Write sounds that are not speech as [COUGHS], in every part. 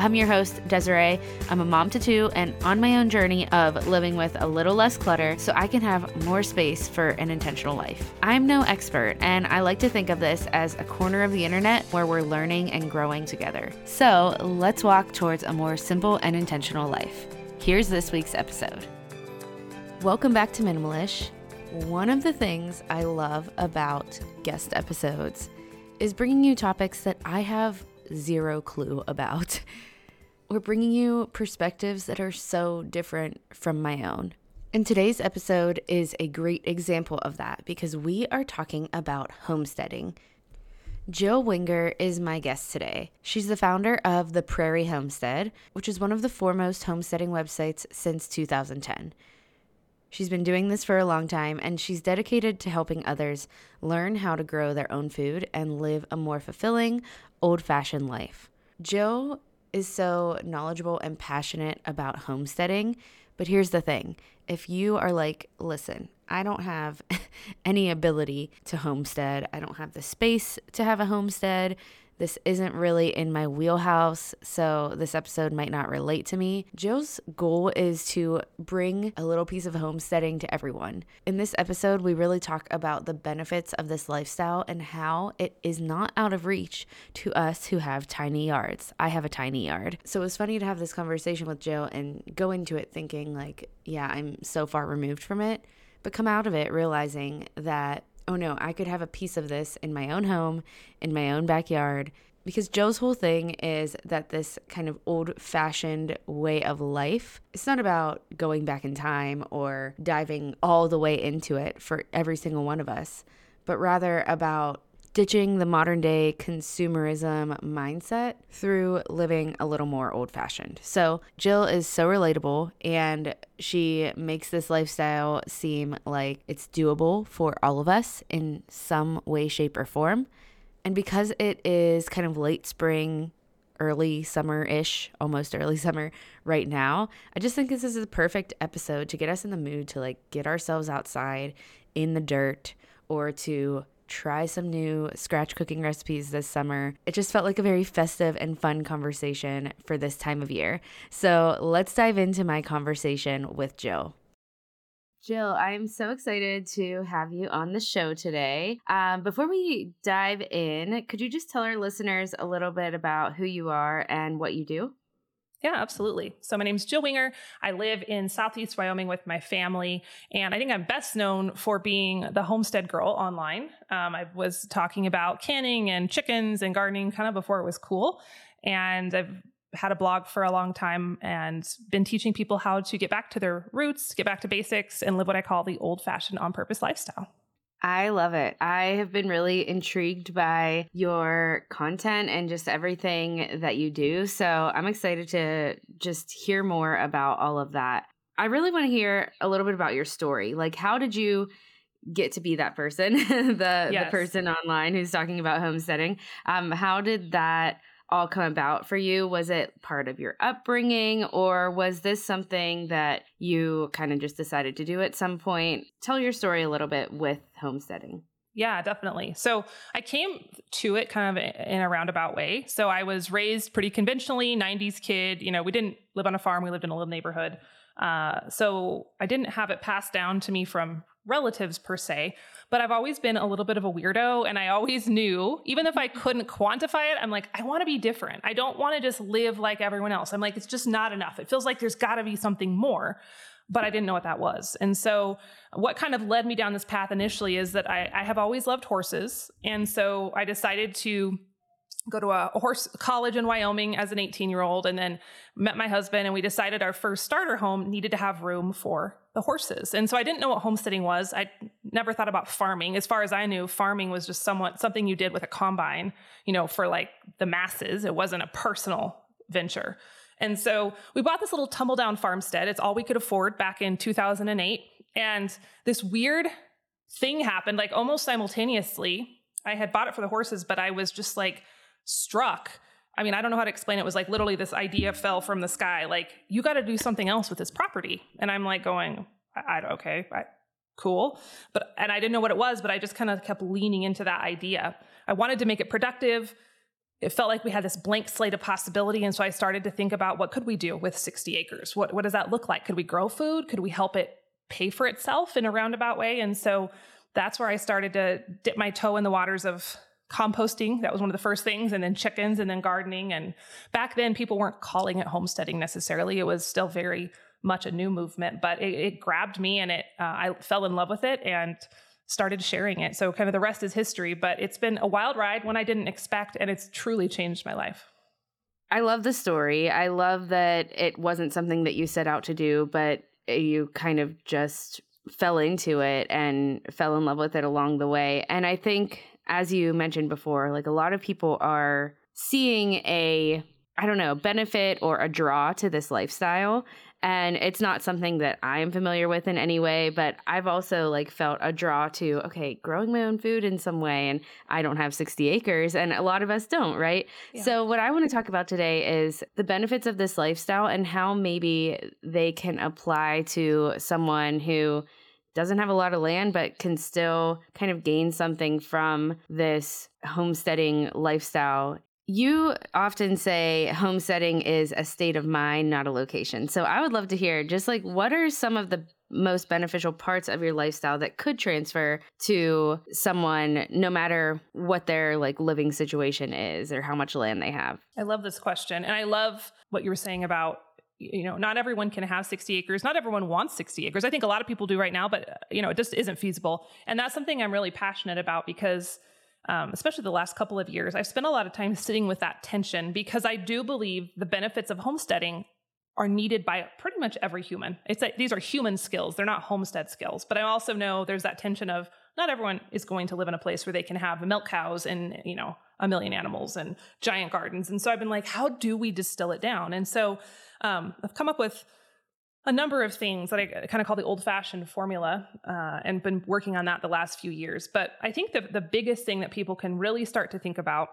I'm your host, Desirae. I'm a mom to two and on my own journey of living with a little less clutter so I can have more space for an intentional life. I'm no expert, and I like to think of this as a corner of the internet where we're learning and growing together. So let's walk towards a more simple and intentional life. Here's this week's episode. Welcome back to Minimalish. One of the things I love about guest episodes is bringing you topics that I have zero clue about. We're bringing you perspectives that are so different from my own. And today's episode is a great example of that because we are talking about homesteading. Jill Winger is my guest today. She's the founder of The Prairie Homestead, which is one of the foremost homesteading websites since 2010. She's been doing this for a long time and she's dedicated to helping others learn how to grow their own food and live a more fulfilling, old fashioned life. Jill is so knowledgeable and passionate about homesteading. But here's the thing. If you are like, listen, I don't have [LAUGHS] any ability to homestead, I don't have the space to have a homestead, this isn't really in my wheelhouse, so this episode might not relate to me. Jill's goal is to bring a little piece of homesteading to everyone. In this episode, we really talk about the benefits of this lifestyle and how it is not out of reach to us who have tiny yards. I have a tiny yard. So it was funny to have this conversation with Joe and go into it thinking, like, yeah, I'm so far removed from it, but come out of it realizing that oh no, I could have a piece of this in my own home, in my own backyard. Because Jill's whole thing is that this kind of old fashioned way of life, it's not about going back in time or diving all the way into it for every single one of us, but rather about ditching the modern day consumerism mindset through living a little more old fashioned. So, Jill is so relatable and she makes this lifestyle seem like it's doable for all of us in some way, shape, or form. And because it is kind of late spring, early summer ish, almost early summer right now, I just think this is a perfect episode to get us in the mood to like get ourselves outside in the dirt or to try some new scratch cooking recipes this summer. It just felt like a very festive and fun conversation for this time of year. So let's dive into my conversation with Jill. Jill, I'm so excited to have you on the show today. Um, before we dive in, could you just tell our listeners a little bit about who you are and what you do? Yeah, absolutely. So my name is Jill Winger. I live in Southeast Wyoming with my family, and I think I'm best known for being the homestead girl online. Um, I was talking about canning and chickens and gardening kind of before it was cool, and I've had a blog for a long time and been teaching people how to get back to their roots, get back to basics, and live what I call the old-fashioned on-purpose lifestyle. I love it. I have been really intrigued by your content and just everything that you do. So I'm excited to just hear more about all of that. I really want to hear a little bit about your story. Like, how did you get to be that person, [LAUGHS] the yes. the person online who's talking about homesteading? Um, how did that all come about for you? Was it part of your upbringing, or was this something that you kind of just decided to do at some point? Tell your story a little bit with homesteading. Yeah, definitely. So I came to it kind of in a roundabout way. So I was raised pretty conventionally, 90s kid. You know, we didn't live on a farm, we lived in a little neighborhood. Uh, so I didn't have it passed down to me from relatives per se, but I've always been a little bit of a weirdo. And I always knew, even if I couldn't quantify it, I'm like, I want to be different. I don't want to just live like everyone else. I'm like, it's just not enough. It feels like there's got to be something more. But I didn't know what that was. And so, what kind of led me down this path initially is that I, I have always loved horses. And so, I decided to go to a horse college in Wyoming as an 18 year old and then met my husband and we decided our first starter home needed to have room for the horses. And so I didn't know what homesteading was. I never thought about farming. As far as I knew, farming was just somewhat something you did with a combine, you know, for like the masses. It wasn't a personal venture. And so we bought this little tumble down farmstead. It's all we could afford back in 2008. And this weird thing happened like almost simultaneously. I had bought it for the horses, but I was just like struck. I mean, I don't know how to explain it. it was like literally this idea fell from the sky. Like, you got to do something else with this property. And I'm like going, I, I okay, I, cool. But, and I didn't know what it was, but I just kind of kept leaning into that idea. I wanted to make it productive. It felt like we had this blank slate of possibility. And so I started to think about what could we do with 60 acres? What, what does that look like? Could we grow food? Could we help it pay for itself in a roundabout way. And so that's where I started to dip my toe in the waters of composting. That was one of the first things, and then chickens, and then gardening. And back then, people weren't calling it homesteading necessarily. It was still very much a new movement, but it, it grabbed me, and it uh, I fell in love with it and started sharing it. So kind of the rest is history. But it's been a wild ride, one I didn't expect, and it's truly changed my life. I love the story. I love that it wasn't something that you set out to do, but you kind of just fell into it and fell in love with it along the way. And I think, as you mentioned before, like a lot of people are seeing a, I don't know, benefit or a draw to this lifestyle and it's not something that I am familiar with in any way, but I've also like felt a draw to okay, growing my own food in some way and I don't have 60 acres and a lot of us don't, right? Yeah. So what I want to talk about today is the benefits of this lifestyle and how maybe they can apply to someone who doesn't have a lot of land but can still kind of gain something from this homesteading lifestyle you often say homesteading is a state of mind, not a location. So I would love to hear just like what are some of the most beneficial parts of your lifestyle that could transfer to someone no matter what their like living situation is or how much land they have. I love this question and I love what you were saying about you know not everyone can have 60 acres not everyone wants 60 acres i think a lot of people do right now but you know it just isn't feasible and that's something i'm really passionate about because um, especially the last couple of years, I've spent a lot of time sitting with that tension because I do believe the benefits of homesteading are needed by pretty much every human. It's like these are human skills; they're not homestead skills. But I also know there's that tension of not everyone is going to live in a place where they can have milk cows and you know a million animals and giant gardens. And so I've been like, how do we distill it down? And so um, I've come up with a number of things that I kind of call the old fashioned formula uh, and been working on that the last few years. But I think the, the biggest thing that people can really start to think about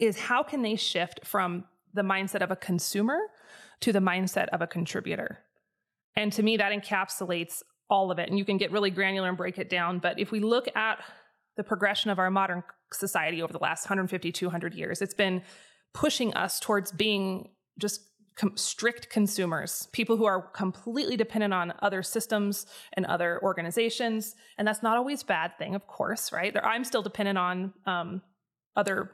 is how can they shift from the mindset of a consumer to the mindset of a contributor. And to me, that encapsulates all of it. And you can get really granular and break it down. But if we look at the progression of our modern society over the last 150, 200 years, it's been pushing us towards being just com- strict consumers, people who are completely dependent on other systems and other organizations. And that's not always a bad thing, of course, right? I'm still dependent on um, other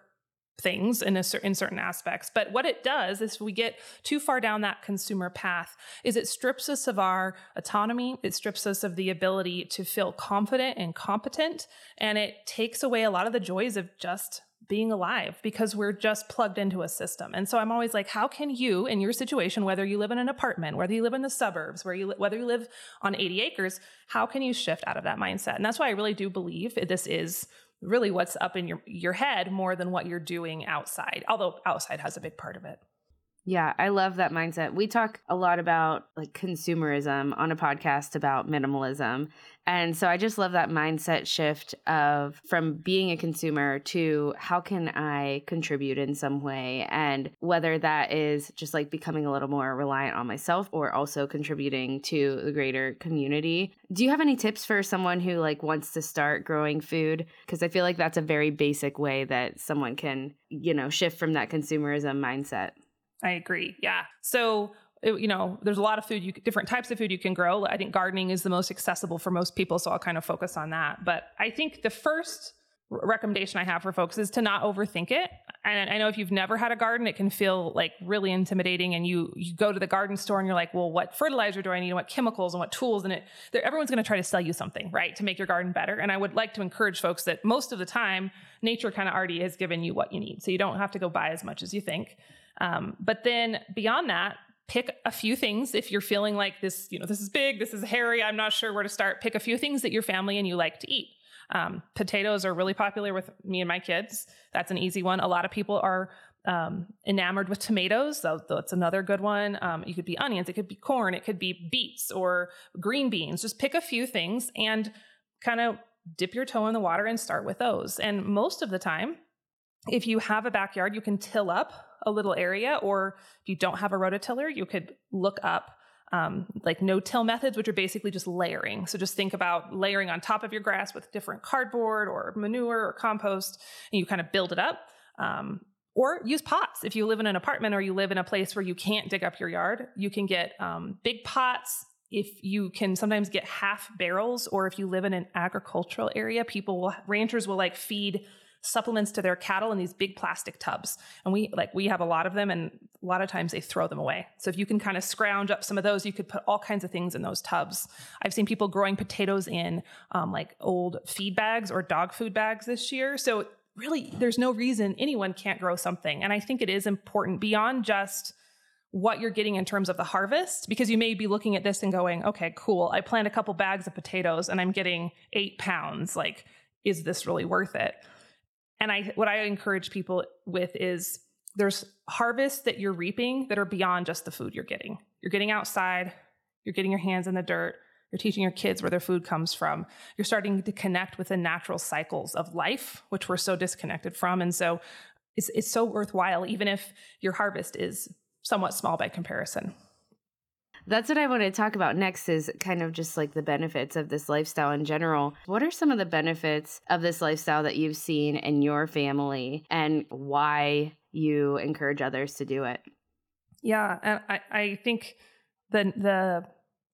things in, a, in certain aspects. But what it does is we get too far down that consumer path is it strips us of our autonomy. It strips us of the ability to feel confident and competent. And it takes away a lot of the joys of just being alive because we're just plugged into a system. And so I'm always like, how can you, in your situation, whether you live in an apartment, whether you live in the suburbs, where you whether you live on 80 acres, how can you shift out of that mindset? And that's why I really do believe this is really what's up in your your head more than what you're doing outside. Although outside has a big part of it. Yeah, I love that mindset. We talk a lot about like consumerism on a podcast about minimalism. And so I just love that mindset shift of from being a consumer to how can I contribute in some way and whether that is just like becoming a little more reliant on myself or also contributing to the greater community. Do you have any tips for someone who like wants to start growing food because I feel like that's a very basic way that someone can, you know, shift from that consumerism mindset? I agree. Yeah. So, you know, there's a lot of food, you, different types of food you can grow. I think gardening is the most accessible for most people. So I'll kind of focus on that. But I think the first recommendation I have for folks is to not overthink it. And I know if you've never had a garden, it can feel like really intimidating. And you you go to the garden store and you're like, well, what fertilizer do I need, and what chemicals, and what tools? And it everyone's going to try to sell you something, right, to make your garden better. And I would like to encourage folks that most of the time, nature kind of already has given you what you need, so you don't have to go buy as much as you think. Um, but then beyond that, pick a few things if you're feeling like this, you know, this is big, this is hairy, I'm not sure where to start. Pick a few things that your family and you like to eat. Um, potatoes are really popular with me and my kids. That's an easy one. A lot of people are um, enamored with tomatoes, so that's another good one. Um, it could be onions, it could be corn, it could be beets or green beans. Just pick a few things and kind of dip your toe in the water and start with those. And most of the time, if you have a backyard, you can till up a little area, or if you don't have a rototiller, you could look up um, like no-till methods, which are basically just layering. So just think about layering on top of your grass with different cardboard or manure or compost, and you kind of build it up. Um, or use pots. If you live in an apartment or you live in a place where you can't dig up your yard, you can get um, big pots. If you can sometimes get half barrels, or if you live in an agricultural area, people will, ranchers will like feed supplements to their cattle in these big plastic tubs. And we like we have a lot of them and a lot of times they throw them away. So if you can kind of scrounge up some of those, you could put all kinds of things in those tubs. I've seen people growing potatoes in um, like old feed bags or dog food bags this year. So really there's no reason anyone can't grow something. And I think it is important beyond just what you're getting in terms of the harvest because you may be looking at this and going okay cool i plant a couple bags of potatoes and i'm getting eight pounds like is this really worth it and I what I encourage people with is there's harvests that you're reaping that are beyond just the food you're getting. You're getting outside, you're getting your hands in the dirt, you're teaching your kids where their food comes from. You're starting to connect with the natural cycles of life, which we're so disconnected from. And so it's, it's so worthwhile, even if your harvest is somewhat small by comparison. That's what I want to talk about next is kind of just like the benefits of this lifestyle in general. What are some of the benefits of this lifestyle that you've seen in your family and why you encourage others to do it? Yeah, and I, I think the the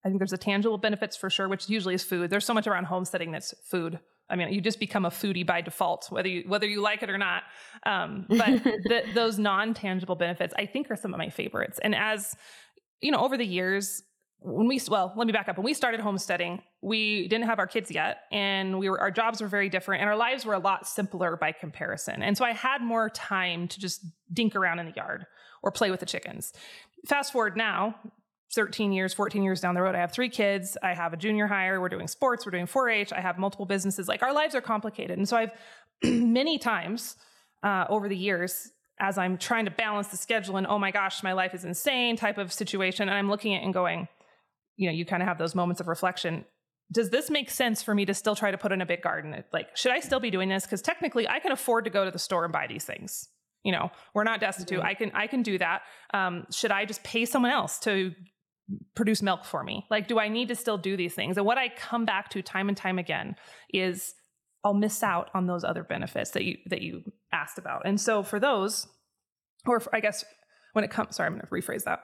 I think there's the tangible benefits for sure, which usually is food. There's so much around homesteading that's food. I mean, you just become a foodie by default, whether you whether you like it or not. Um, but [LAUGHS] the, those non tangible benefits, I think, are some of my favorites. And as you know, over the years, when we well, let me back up. When we started homesteading, we didn't have our kids yet, and we were our jobs were very different, and our lives were a lot simpler by comparison. And so I had more time to just dink around in the yard or play with the chickens. Fast forward now, 13 years, 14 years down the road, I have three kids. I have a junior hire. We're doing sports. We're doing 4-H. I have multiple businesses. Like our lives are complicated, and so I've [CLEARS THROAT] many times uh, over the years as I'm trying to balance the schedule and oh my gosh, my life is insane type of situation. And I'm looking at it and going, you know, you kind of have those moments of reflection. Does this make sense for me to still try to put in a big garden? Like, should I still be doing this? Because technically, I can afford to go to the store and buy these things. You know, we're not destitute. Mm-hmm. I can I can do that. Um, should I just pay someone else to produce milk for me? Like, do I need to still do these things? And what I come back to time and time again is I'll miss out on those other benefits that you that you asked about. And so for those, or I guess when it comes, sorry, I'm going to rephrase that.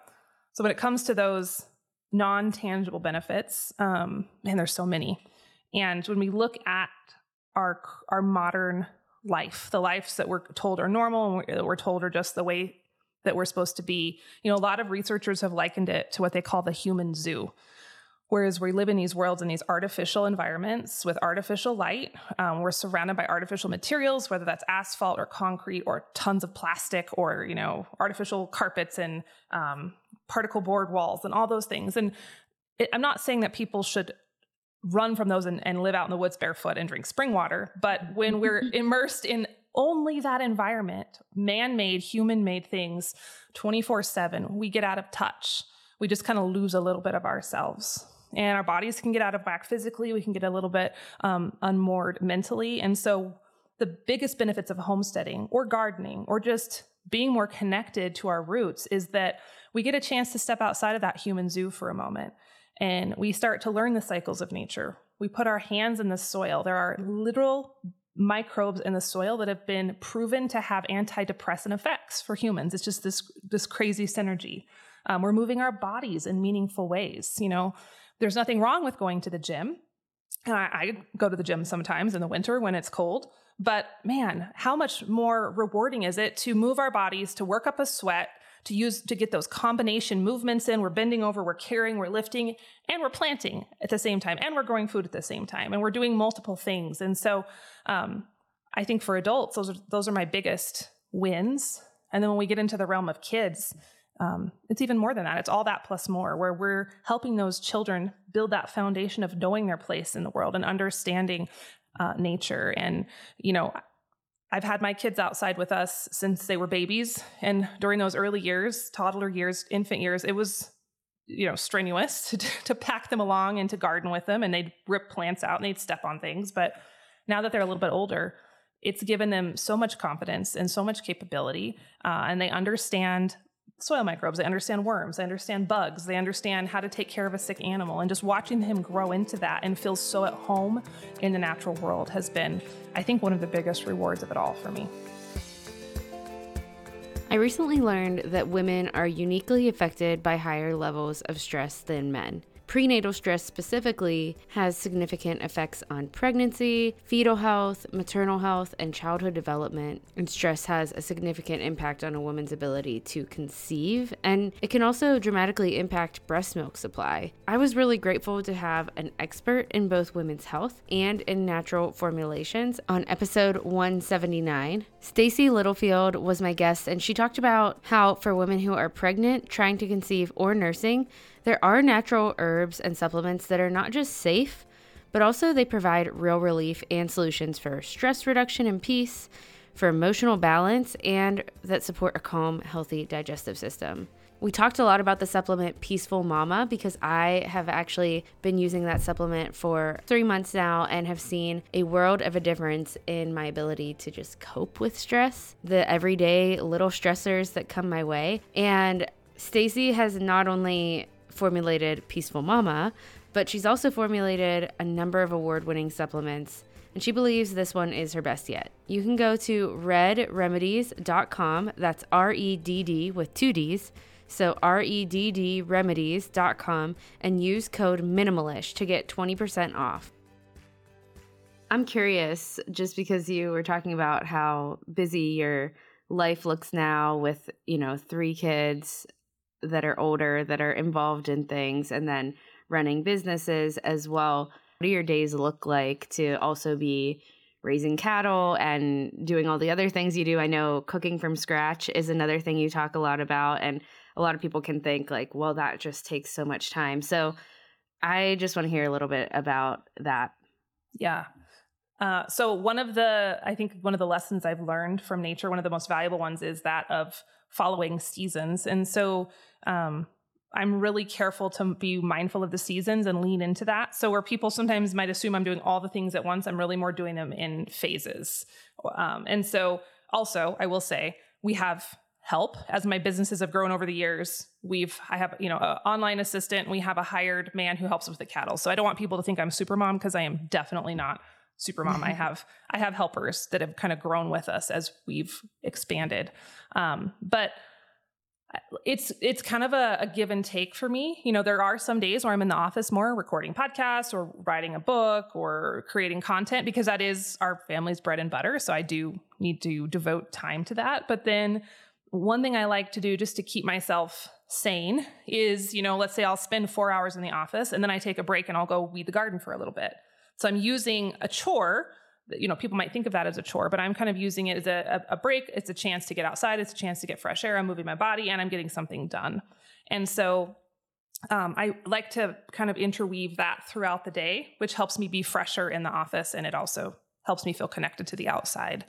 So when it comes to those non-tangible benefits, um, and there's so many. And when we look at our our modern life, the lives that we're told are normal and we're, we're told are just the way that we're supposed to be, you know, a lot of researchers have likened it to what they call the human zoo. Whereas we live in these worlds in these artificial environments with artificial light, um, we're surrounded by artificial materials, whether that's asphalt or concrete or tons of plastic or you know artificial carpets and um, particle board walls and all those things. And it, I'm not saying that people should run from those and, and live out in the woods barefoot and drink spring water, but when we're [LAUGHS] immersed in only that environment, man-made, human-made things, 24/7, we get out of touch. We just kind of lose a little bit of ourselves and our bodies can get out of whack physically. We can get a little bit um, unmoored mentally. And so, the biggest benefits of homesteading or gardening or just being more connected to our roots is that we get a chance to step outside of that human zoo for a moment and we start to learn the cycles of nature. We put our hands in the soil. There are literal microbes in the soil that have been proven to have antidepressant effects for humans. It's just this this crazy synergy. Um, we're moving our bodies in meaningful ways. You know, there's nothing wrong with going to the gym. And I, I go to the gym sometimes in the winter when it's cold. But man, how much more rewarding is it to move our bodies, to work up a sweat, to use to get those combination movements in. We're bending over, we're carrying, we're lifting, and we're planting at the same time, and we're growing food at the same time, and we're doing multiple things. And so, um, I think for adults, those are those are my biggest wins. And then when we get into the realm of kids, um, it's even more than that. It's all that plus more, where we're helping those children build that foundation of knowing their place in the world and understanding uh, nature. And, you know, I've had my kids outside with us since they were babies. And during those early years, toddler years, infant years, it was, you know, strenuous [LAUGHS] to, to pack them along and to garden with them. And they'd rip plants out and they'd step on things. But now that they're a little bit older, it's given them so much confidence and so much capability. Uh, and they understand soil microbes, they understand worms, they understand bugs, they understand how to take care of a sick animal. And just watching him grow into that and feel so at home in the natural world has been, I think, one of the biggest rewards of it all for me. I recently learned that women are uniquely affected by higher levels of stress than men. Prenatal stress specifically has significant effects on pregnancy, fetal health, maternal health, and childhood development. And stress has a significant impact on a woman's ability to conceive, and it can also dramatically impact breast milk supply. I was really grateful to have an expert in both women's health and in natural formulations on episode 179. Stacy Littlefield was my guest, and she talked about how for women who are pregnant, trying to conceive, or nursing, there are natural herbs and supplements that are not just safe, but also they provide real relief and solutions for stress reduction and peace, for emotional balance, and that support a calm, healthy digestive system. We talked a lot about the supplement Peaceful Mama because I have actually been using that supplement for three months now and have seen a world of a difference in my ability to just cope with stress, the everyday little stressors that come my way. And Stacy has not only formulated Peaceful Mama, but she's also formulated a number of award winning supplements, and she believes this one is her best yet. You can go to reddremedies.com, that's R E D D with two D's. So, R D D remedies.com and use code minimalish to get 20% off. I'm curious, just because you were talking about how busy your life looks now with, you know, three kids that are older that are involved in things and then running businesses as well. What do your days look like to also be raising cattle and doing all the other things you do? I know cooking from scratch is another thing you talk a lot about and a lot of people can think like, well, that just takes so much time. So I just want to hear a little bit about that. Yeah. Uh, so one of the, I think one of the lessons I've learned from nature, one of the most valuable ones is that of following seasons. And so um, I'm really careful to be mindful of the seasons and lean into that. So where people sometimes might assume I'm doing all the things at once, I'm really more doing them in phases. Um, and so also, I will say we have help as my businesses have grown over the years we've i have you know an online assistant we have a hired man who helps with the cattle so i don't want people to think i'm super mom because i am definitely not super mom i have i have helpers that have kind of grown with us as we've expanded um, but it's it's kind of a, a, give and take for me. You know, there are some days where I'm in the office more recording podcasts or writing a book or creating content because that is our family's bread and butter. So I do need to devote time to that. But then one thing I like to do just to keep myself sane is, you know, let's say I'll spend four hours in the office and then I take a break and I'll go weed the garden for a little bit. So I'm using a chore you know, people might think of that as a chore, but I'm kind of using it as a, a, break. It's a chance to get outside. It's a chance to get fresh air. I'm moving my body and I'm getting something done. And so um, I like to kind of interweave that throughout the day, which helps me be fresher in the office and it also helps me feel connected to the outside.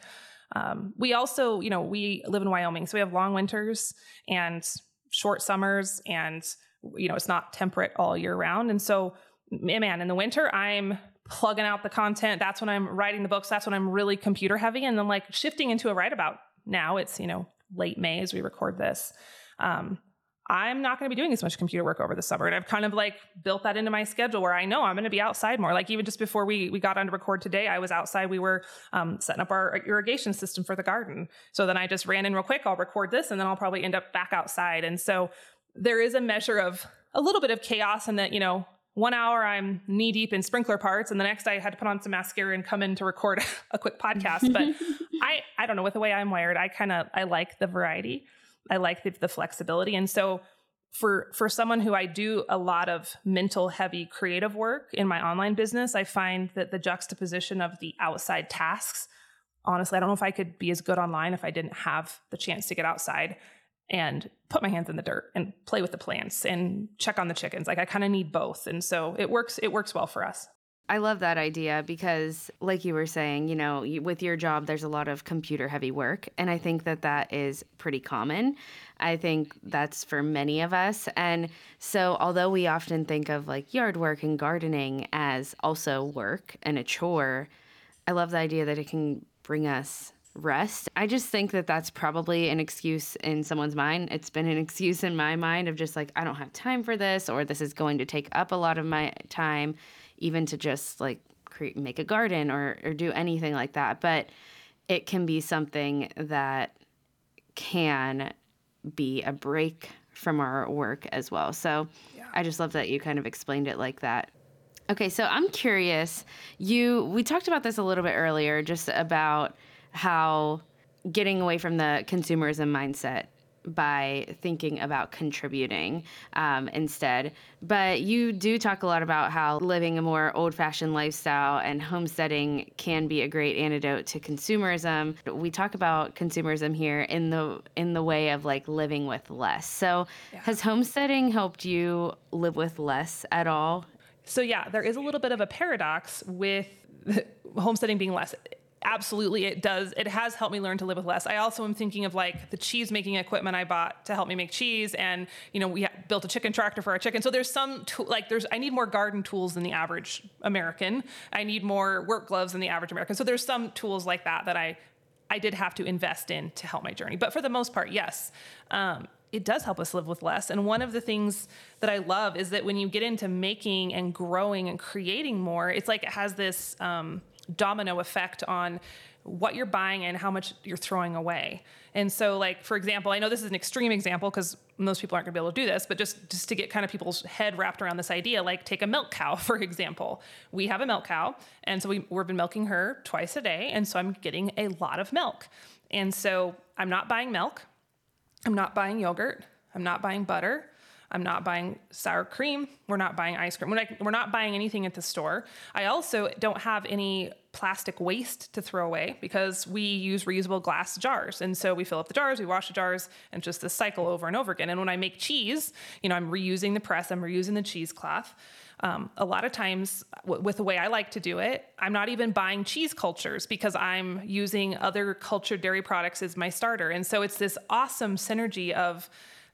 Um, we also, you know, we live in Wyoming, so we have long winters and short summers, and you know, it's not temperate all year round. And so, man, in the winter, I'm plugging out the content. That's when I'm writing the books. That's when I'm really computer heavy. And then like shifting into a right about now, it's, you know, late May as we record this. Um, I'm not going to be doing as much computer work over the summer. And I've kind of like built that into my schedule where I know I'm going to be outside more. Like even just before we, we got on to record today, I was outside. We were um, setting up our irrigation system for the garden. So then I just ran in real quick. I'll record this and then I'll probably end up back outside. And so there is a measure of a little bit of chaos and that, you know, one hour I'm knee deep in sprinkler parts, and the next I had to put on some mascara and come in to record [LAUGHS] a quick podcast. But [LAUGHS] I, I don't know, with the way I'm wired, I kind of I like the variety. I like the, the flexibility, and so for for someone who I do a lot of mental heavy creative work in my online business, I find that the juxtaposition of the outside tasks. Honestly, I don't know if I could be as good online if I didn't have the chance to get outside and put my hands in the dirt and play with the plants and check on the chickens. Like I kind of need both. And so it works it works well for us. I love that idea because, like you were saying, you know, with your job, there's a lot of computer heavy work. And I think that that is pretty common. I think that's for many of us. And so, although we often think of like yard work and gardening as also work and a chore, I love the idea that it can bring us rest. I just think that that's probably an excuse in someone's mind. It's been an [LAUGHS] excuse in my mind of just like, I don't have time for this, or this is going to take up a lot of my time even to just like create make a garden or or do anything like that but it can be something that can be a break from our work as well so yeah. i just love that you kind of explained it like that okay so i'm curious you we talked about this a little bit earlier just about how getting away from the consumerism mindset by thinking about contributing um, instead. But you do talk a lot about how living a more old fashioned lifestyle and homesteading can be a great antidote to consumerism. We talk about consumerism here in the in the way of like living with less. So yeah. has homesteading helped you live with less at all? So yeah, there is a little bit of a paradox with [LAUGHS] homesteading being less absolutely it does. It has helped me learn to live with less. I also am thinking of like the cheese making equipment i bought to help me make cheese and you know we built a chicken tractor for our chicken. So there's some to- like there's i need more garden tools than the average american. I need more work gloves than the average american. So there's some tools like that that i i did have to invest in to help my journey. But for the most part yes um, it does help us live with less. And one of the things that I love is that when you get into making and growing and creating more, it's like it has this um, domino effect on what you're buying and how much you're throwing away. And so, like for example, I know this is an extreme example because most people aren't going to be able to do this, but just just to get kind of people's head wrapped around this idea, like take a milk cow [LAUGHS] for example. We have a milk cow, and so we, we've been milking her twice a day, and so I'm getting a lot of milk. And so I'm not buying milk, I'm not buying yogurt, I'm not buying butter. I'm not buying sour cream. We're not buying ice cream. We're not, we're not buying anything at the store. I also don't have any plastic waste to throw away because we use reusable glass jars. And so we fill up the jars, we wash the jars, and just this cycle over and over again. And when I make cheese, you know, I'm reusing the press, I'm reusing the cheesecloth. Um, a lot of times, w- with the way I like to do it, I'm not even buying cheese cultures because I'm using other cultured dairy products as my starter. And so it's this awesome synergy of,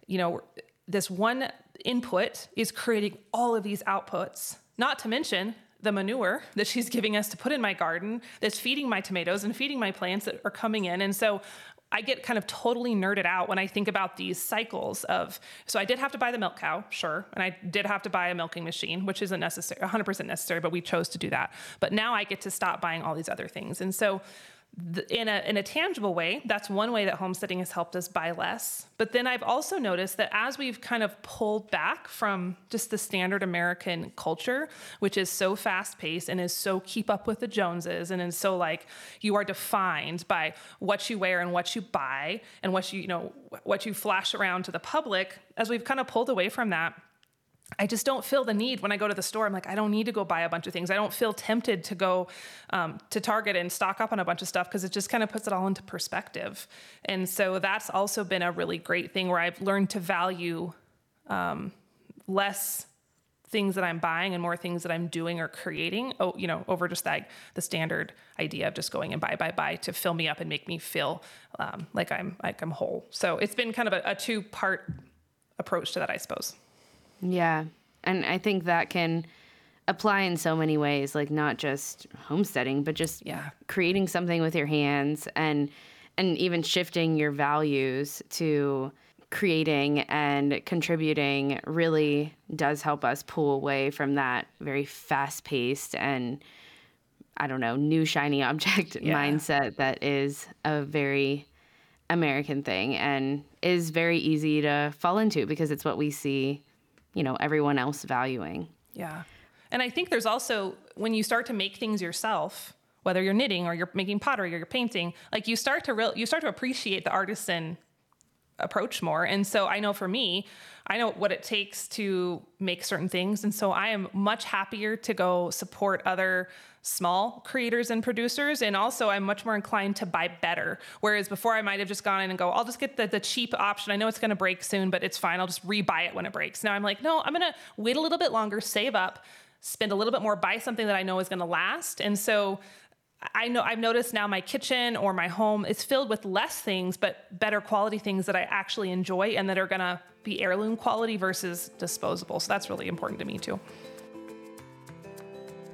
you know, this one input is creating all of these outputs, not to mention the manure that she's giving us to put in my garden that's feeding my tomatoes and feeding my plants that are coming in. And so I get kind of totally nerded out when I think about these cycles of. So I did have to buy the milk cow, sure, and I did have to buy a milking machine, which isn't necessary, 100% necessary, but we chose to do that. But now I get to stop buying all these other things, and so in a, in a tangible way, that's one way that homesteading has helped us buy less. But then I've also noticed that as we've kind of pulled back from just the standard American culture, which is so fast paced and is so keep up with the Joneses and is so like you are defined by what you wear and what you buy and what you, you know, what you flash around to the public, as we've kind of pulled away from that, I just don't feel the need when I go to the store. I'm like, I don't need to go buy a bunch of things. I don't feel tempted to go um, to Target and stock up on a bunch of stuff because it just kind of puts it all into perspective. And so that's also been a really great thing where I've learned to value um, less things that I'm buying and more things that I'm doing or creating. Oh, you know, over just like the standard idea of just going and buy, buy, buy to fill me up and make me feel um, like I'm like I'm whole. So it's been kind of a, a two part approach to that, I suppose. Yeah. And I think that can apply in so many ways, like not just homesteading, but just yeah. creating something with your hands and and even shifting your values to creating and contributing really does help us pull away from that very fast-paced and I don't know, new shiny object yeah. mindset that is a very American thing and is very easy to fall into because it's what we see you know everyone else valuing. Yeah. And i think there's also when you start to make things yourself whether you're knitting or you're making pottery or you're painting like you start to real you start to appreciate the artisan approach more. And so i know for me I know what it takes to make certain things. And so I am much happier to go support other small creators and producers. And also, I'm much more inclined to buy better. Whereas before, I might have just gone in and go, I'll just get the, the cheap option. I know it's going to break soon, but it's fine. I'll just rebuy it when it breaks. Now I'm like, no, I'm going to wait a little bit longer, save up spend a little bit more, buy something that I know is going to last. And so I know I've noticed now my kitchen or my home is filled with less things, but better quality things that I actually enjoy and that are going to be heirloom quality versus disposable. So that's really important to me too.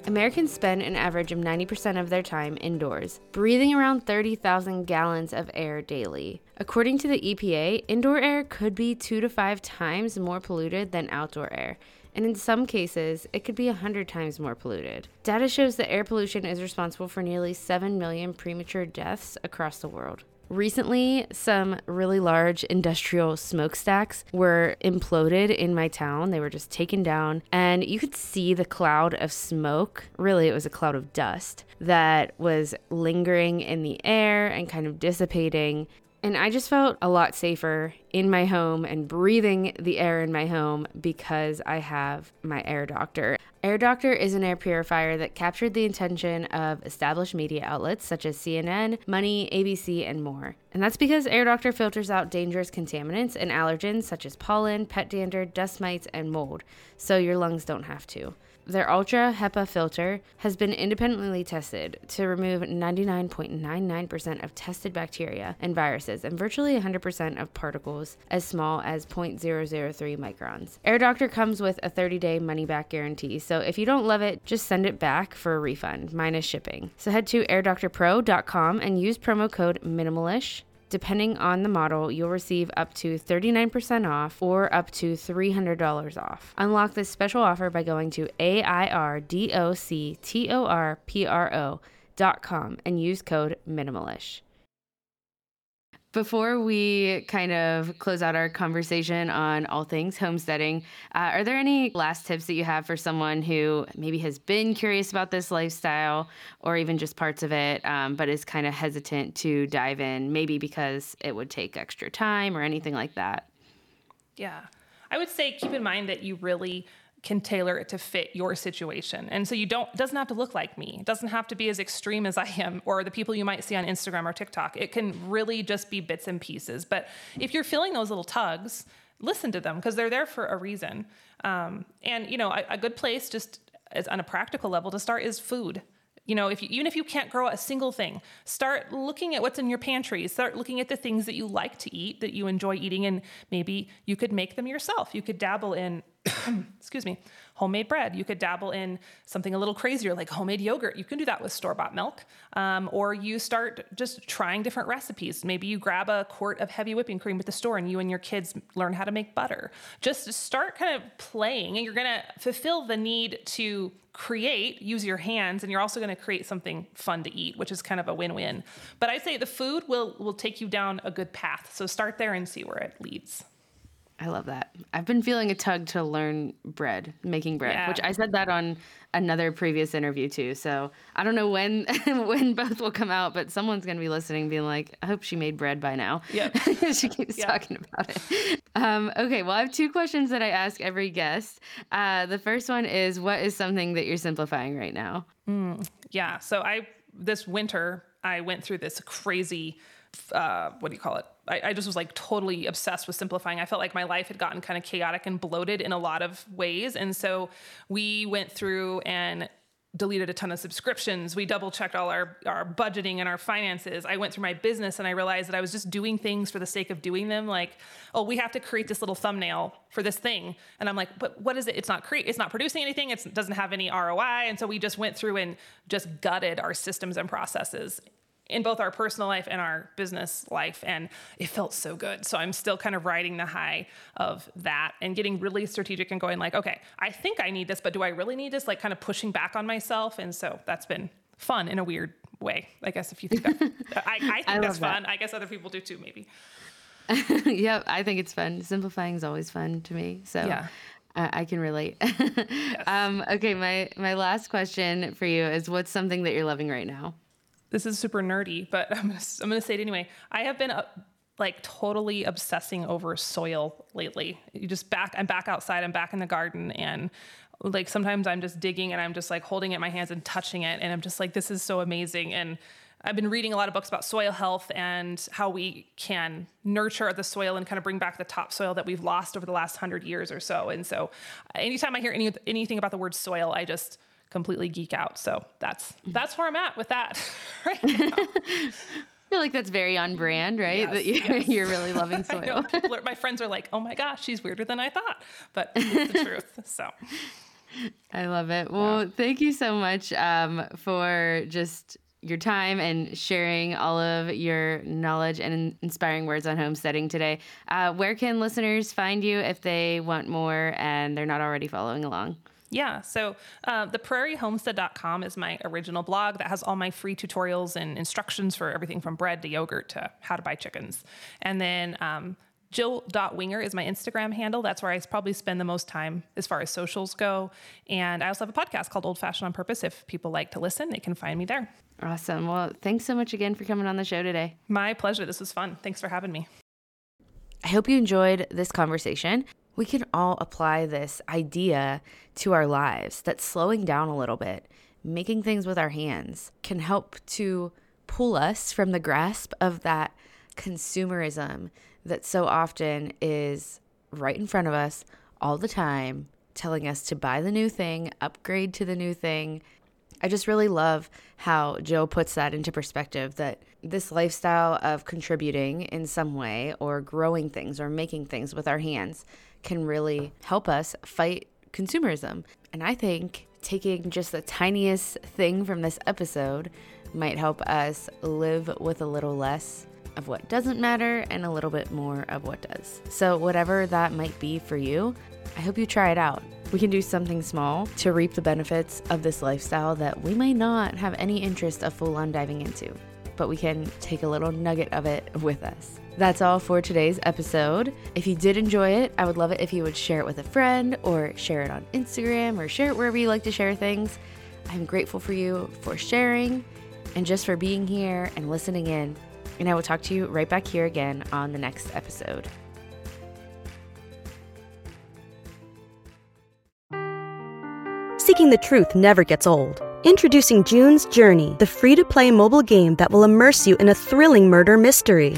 Americans spend an average of 90% of their time indoors, breathing around 30,000 gallons of air daily. According to the EPA, indoor air could be two to five times more polluted than outdoor air, and in some cases, it could be 100 times more polluted. Data shows that air pollution is responsible for nearly 7 million premature deaths across the world. Recently, some really large industrial smokestacks were imploded in my town. They were just taken down, and you could see the cloud of smoke. Really, it was a cloud of dust that was lingering in the air and kind of dissipating. And I just felt a lot safer in my home and breathing the air in my home because I have my air doctor. Air Doctor is an air purifier that captured the attention of established media outlets such as CNN, Money, ABC, and more. And that's because Air Doctor filters out dangerous contaminants and allergens such as pollen, pet dander, dust mites, and mold, so your lungs don't have to. Their Ultra HEPA filter has been independently tested to remove 99.99% of tested bacteria and viruses and virtually 100% of particles as small as 0.003 microns. Air Doctor comes with a 30 day money back guarantee, so if you don't love it, just send it back for a refund, minus shipping. So head to airdoctorpro.com and use promo code MINIMALISH Depending on the model, you'll receive up to 39% off or up to $300 off. Unlock this special offer by going to AIRDOCTORPRO.com and use code MINIMALISH. Before we kind of close out our conversation on all things homesteading, uh, are there any last tips that you have for someone who maybe has been curious about this lifestyle or even just parts of it, um, but is kind of hesitant to dive in, maybe because it would take extra time or anything like that? Yeah. I would say keep in mind that you really can tailor it to fit your situation. And so you don't it doesn't have to look like me. It doesn't have to be as extreme as I am or the people you might see on Instagram or TikTok. It can really just be bits and pieces. But if you're feeling those little tugs, listen to them because they're there for a reason. Um, and you know, a, a good place just as on a practical level to start is food. You know, if you, even if you can't grow a single thing, start looking at what's in your pantry. Start looking at the things that you like to eat, that you enjoy eating, and maybe you could make them yourself. You could dabble in [COUGHS] excuse me, homemade bread. You could dabble in something a little crazier like homemade yogurt. You can do that with store bought milk. Um, or you start just trying different recipes. Maybe you grab a quart of heavy whipping cream at the store and you and your kids learn how to make butter. Just start kind of playing, and you're going to fulfill the need to create, use your hands, and you're also going to create something fun to eat, which is kind of a win-win. But I'd say the food will will take you down a good path. So start there and see where it leads. I love that. I've been feeling a tug to learn bread, making bread, yeah. which I said that on another previous interview too. So I don't know when [LAUGHS] when both will come out, but someone's gonna be listening, being like, "I hope she made bread by now." Yeah, [LAUGHS] she keeps yep. talking about it. Um, okay, well, I have two questions that I ask every guest. Uh, the first one is, what is something that you're simplifying right now? Mm, yeah. So I this winter I went through this crazy uh, what do you call it? I, I, just was like totally obsessed with simplifying. I felt like my life had gotten kind of chaotic and bloated in a lot of ways. And so we went through and deleted a ton of subscriptions. We double checked all our, our budgeting and our finances. I went through my business and I realized that I was just doing things for the sake of doing them. Like, oh, we have to create this little thumbnail for this thing. And I'm like, but what is it? It's not create, it's not producing anything. It doesn't have any ROI. And so we just went through and just gutted our systems and processes in both our personal life and our business life. And it felt so good. So I'm still kind of riding the high of that and getting really strategic and going like, okay, I think I need this, but do I really need this? Like kind of pushing back on myself. And so that's been fun in a weird way, I guess, if you think that. [LAUGHS] I, I think I that's fun. That. I guess other people do too, maybe. [LAUGHS] yeah, I think it's fun. Simplifying is always fun to me. So yeah. I can relate. [LAUGHS] yes. um, okay, my my last question for you is: What's something that you're loving right now? This is super nerdy, but [LAUGHS] I'm gonna, I'm gonna say it anyway. I have been uh, like totally obsessing over soil lately. You just back, I'm back outside, I'm back in the garden, and like sometimes I'm just digging and I'm just like holding it in my hands and touching it, and I'm just like, this is so amazing. And I've been reading a lot of books about soil health and how we can nurture the soil and kind of bring back the topsoil that we've lost over the last hundred years or so. And so, anytime I hear any, anything about the word soil, I just completely geek out. So that's that's where I'm at with that [LAUGHS] right now. [LAUGHS] I feel like that's very on brand, right? Yes, that you, yes. [LAUGHS] you're really loving soil. Are, my friends are like, "Oh my gosh, she's weirder than I thought," but it's the truth. So I love it. Well, yeah. thank you so much um, for just your time and sharing all of your knowledge and inspiring words on homesteading today. Uh, where can listeners find you if they want more and they're not already following along? Yeah, so uh, the prairiehomestead.com is my original blog that has all my free tutorials and instructions for everything from bread to yogurt to how to buy chickens. And then um, Jill.winger is my Instagram handle. That's where I probably spend the most time as far as socials go. And I also have a podcast called Old Fashioned on Purpose. If people like to listen, they can find me there. Awesome. Well, thanks so much again for coming on the show today. My pleasure. This was fun. Thanks for having me. I hope you enjoyed this conversation. We can all apply this idea to our lives that slowing down a little bit, making things with our hands, can help to pull us from the grasp of that consumerism that so often is right in front of us all the time, telling us to buy the new thing, upgrade to the new thing, I just really love how Joe puts that into perspective that this lifestyle of contributing in some way or growing things or making things with our hands can really help us fight consumerism. And I think taking just the tiniest thing from this episode might help us live with a little less of what doesn't matter and a little bit more of what does. So, whatever that might be for you, I hope you try it out. We can do something small to reap the benefits of this lifestyle that we may not have any interest of full on diving into, but we can take a little nugget of it with us. That's all for today's episode. If you did enjoy it, I would love it if you would share it with a friend or share it on Instagram or share it wherever you like to share things. I'm grateful for you for sharing and just for being here and listening in. And I will talk to you right back here again on the next episode. Seeking the truth never gets old. Introducing June's Journey, the free to play mobile game that will immerse you in a thrilling murder mystery.